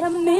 got a man.